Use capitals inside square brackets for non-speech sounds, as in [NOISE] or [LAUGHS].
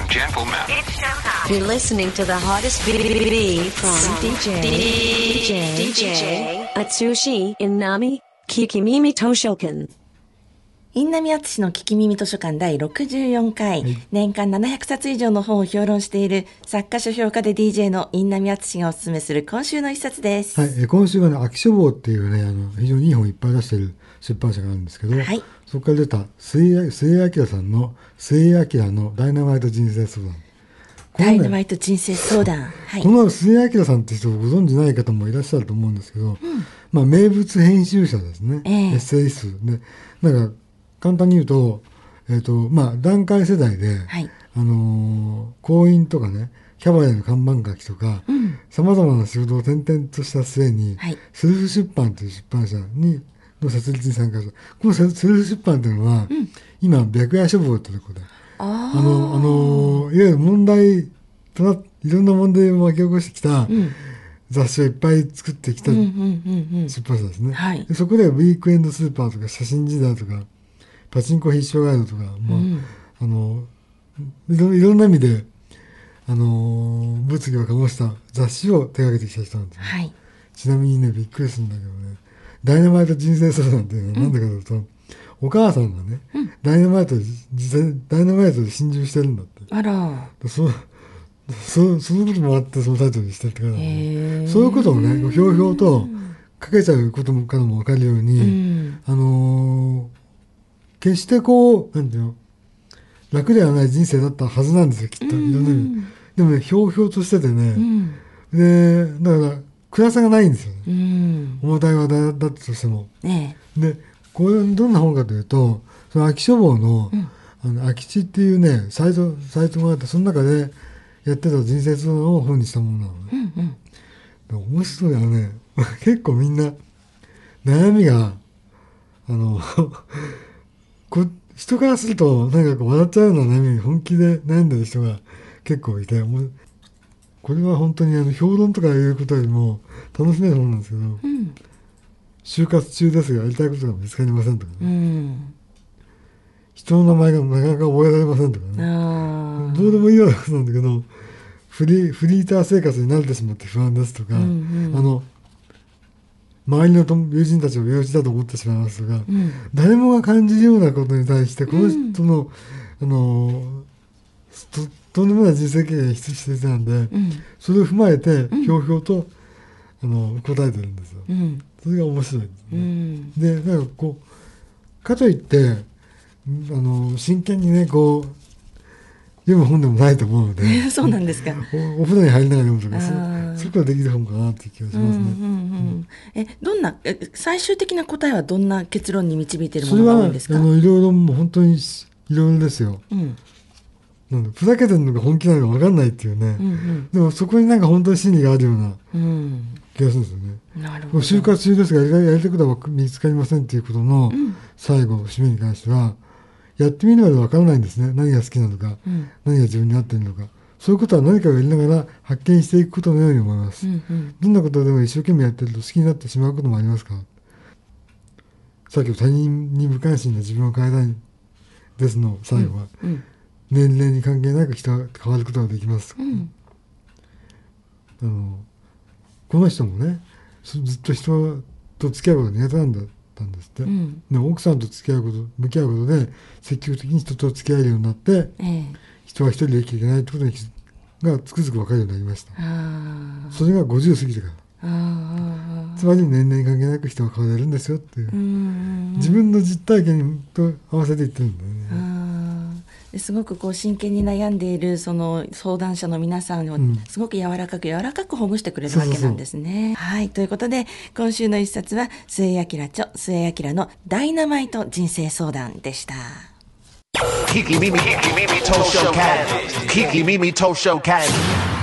and gentlemen. You're listening to the hottest BBB from DJ DJ DJ Atsushi Inami Kikimimi Toshokan. インナミアツシの聞き耳図書館第64回、年間700冊以上の本を評論している作家書評家で DJ のインナミアツシがお勧めする今週の一冊です。はい、えー今週はね、秋書房っていうね、あの、非常にいい本いっぱい出してる出版社があるんですけど、はいそこから出た、末井末井明さんの、末井明のダイナマイト人生相談。ダイナマイト人生相談。はいこ。の末井明さんって人をご存知ない方もいらっしゃると思うんですけど、まあ、名物編集者ですね。ええエッセイストで、なんか、簡単に言うと、えっ、と、まあ、段階世代で、はい。あのー婚姻とかね、キャバレーの看板書きとか、様々な仕事を転々とした末に、はい。セルフ出版という出版社に、の設立に参加した。このセルフ出版というのは、今、白夜書房というところで、ああの、あの、いわゆる問題とな、いろんな問題を巻き起こしてきた雑誌をいっぱい作ってきたうんうんうんうん。出版社ですね。そこでウィークエンドスーパーとか写真時代とか、パチンコ必勝ガイドとか、まあ、あの、いろいろんな意味で、あの、物議を醸した雑誌を手掛けてきた人なんですね。はい。ちなみにね、びっくりするんだけどね、ダイナマイト人生相談っていうのはなんでかというと、お母さんがね、ダイナマイトダイナマイトで心中してるんだって。あら。そそそのこともあってそのタイトルにしてるってから、へーそういうことをねひょうひょうと書けちゃうこともからも分かるように、うん。あのー決してこうなんていうの楽ではない人生だったはずなんですよきっと、いろんな意味ででもねひょうひょうとしててね、うん。でだから暗さがないんですよね、うん。重たい話題だったとしてもねでこういうどんな本かというとその空き書房の,、あの空き地っていうねサイトサイトがあってその中でやってた人生相談を本にしたものなのねえ。うんうん。で面白いあのね [LAUGHS] 結構みんな悩みがあの [LAUGHS] こ人からするとなんかこう笑っちゃうような悩みに本気で悩んでる人が結構いてこれは本当にあの評論とかいうことよりも楽しめる本なんですけど、うん。就活中ですがやりたいことが見つかりませんとかね、うん。人の名前がなかなか覚えられませんとかね。どうでもいいようなことなんだけどフリーフリーター生活に慣れてしまって不安ですとか、うんうんあの周りの友友人たちを病児だと思ってしまいますとか、うん。誰もが感じるようなことに対してこの人の、あのととんでもない人生経験が必要なんで、うん。それを踏まえてひょうひょうと、あの答えてるんですよ。うん。それが面白いでね。なんかこうかといってんあの真剣にねこう読む本でもないと思うので [LAUGHS] そうなんですか。おお風呂に入りながら読むとかそそことができる本かなっていう気がしうんうんうますね。ん。え、どんな、え最終的な答えはどんな結論に導いているそれはあものが多いんですか？のいろいろもう本当にいろいろですよ。うん。なんだふざけてるのか本気なのか分かんないっていうね、うんうん。でもそこになんか本当に真理があるようなうん。気がするんですよね。なるほど。就活中ですがやりやりたいことは見つかりませんっていうことのん最後締めに関してはやってみるまで分からないんですね。何が好きなのか、うん。何が自分に合っているのか。そういうことは何かをやりながら発見していくことのように思います、うんうん。どんなことでも一生懸命やってると好きになってしまうこともありますか？らさっきの他人に無関心な自分を変えたいですの最後は、うん。年齢に関係なく人は変わることができます、うん。あのこの人もねずずっと人と付き合うことが苦手なんだったんですって、うん。でも奥さんと付き合うこと向き合うことで積極的に人と付き合えるようになってええ。人は一人で生きていけないってことにがつくづく分かるようになりましたあそれが50過ぎてから。つまり年齢に関係なく人は変われるんですよっていう、うん。自分の実体験と合わせて言ってるんだよね、すごくこう真剣に悩んでいるその相談者の皆さんをんすごく柔らかく柔らかくほぐしてくれるわけなんですね。はいということで今週の一冊は末井明著末井明の「ダイナマイト人生相談」でした。Kiki Mimi Tosho Cat.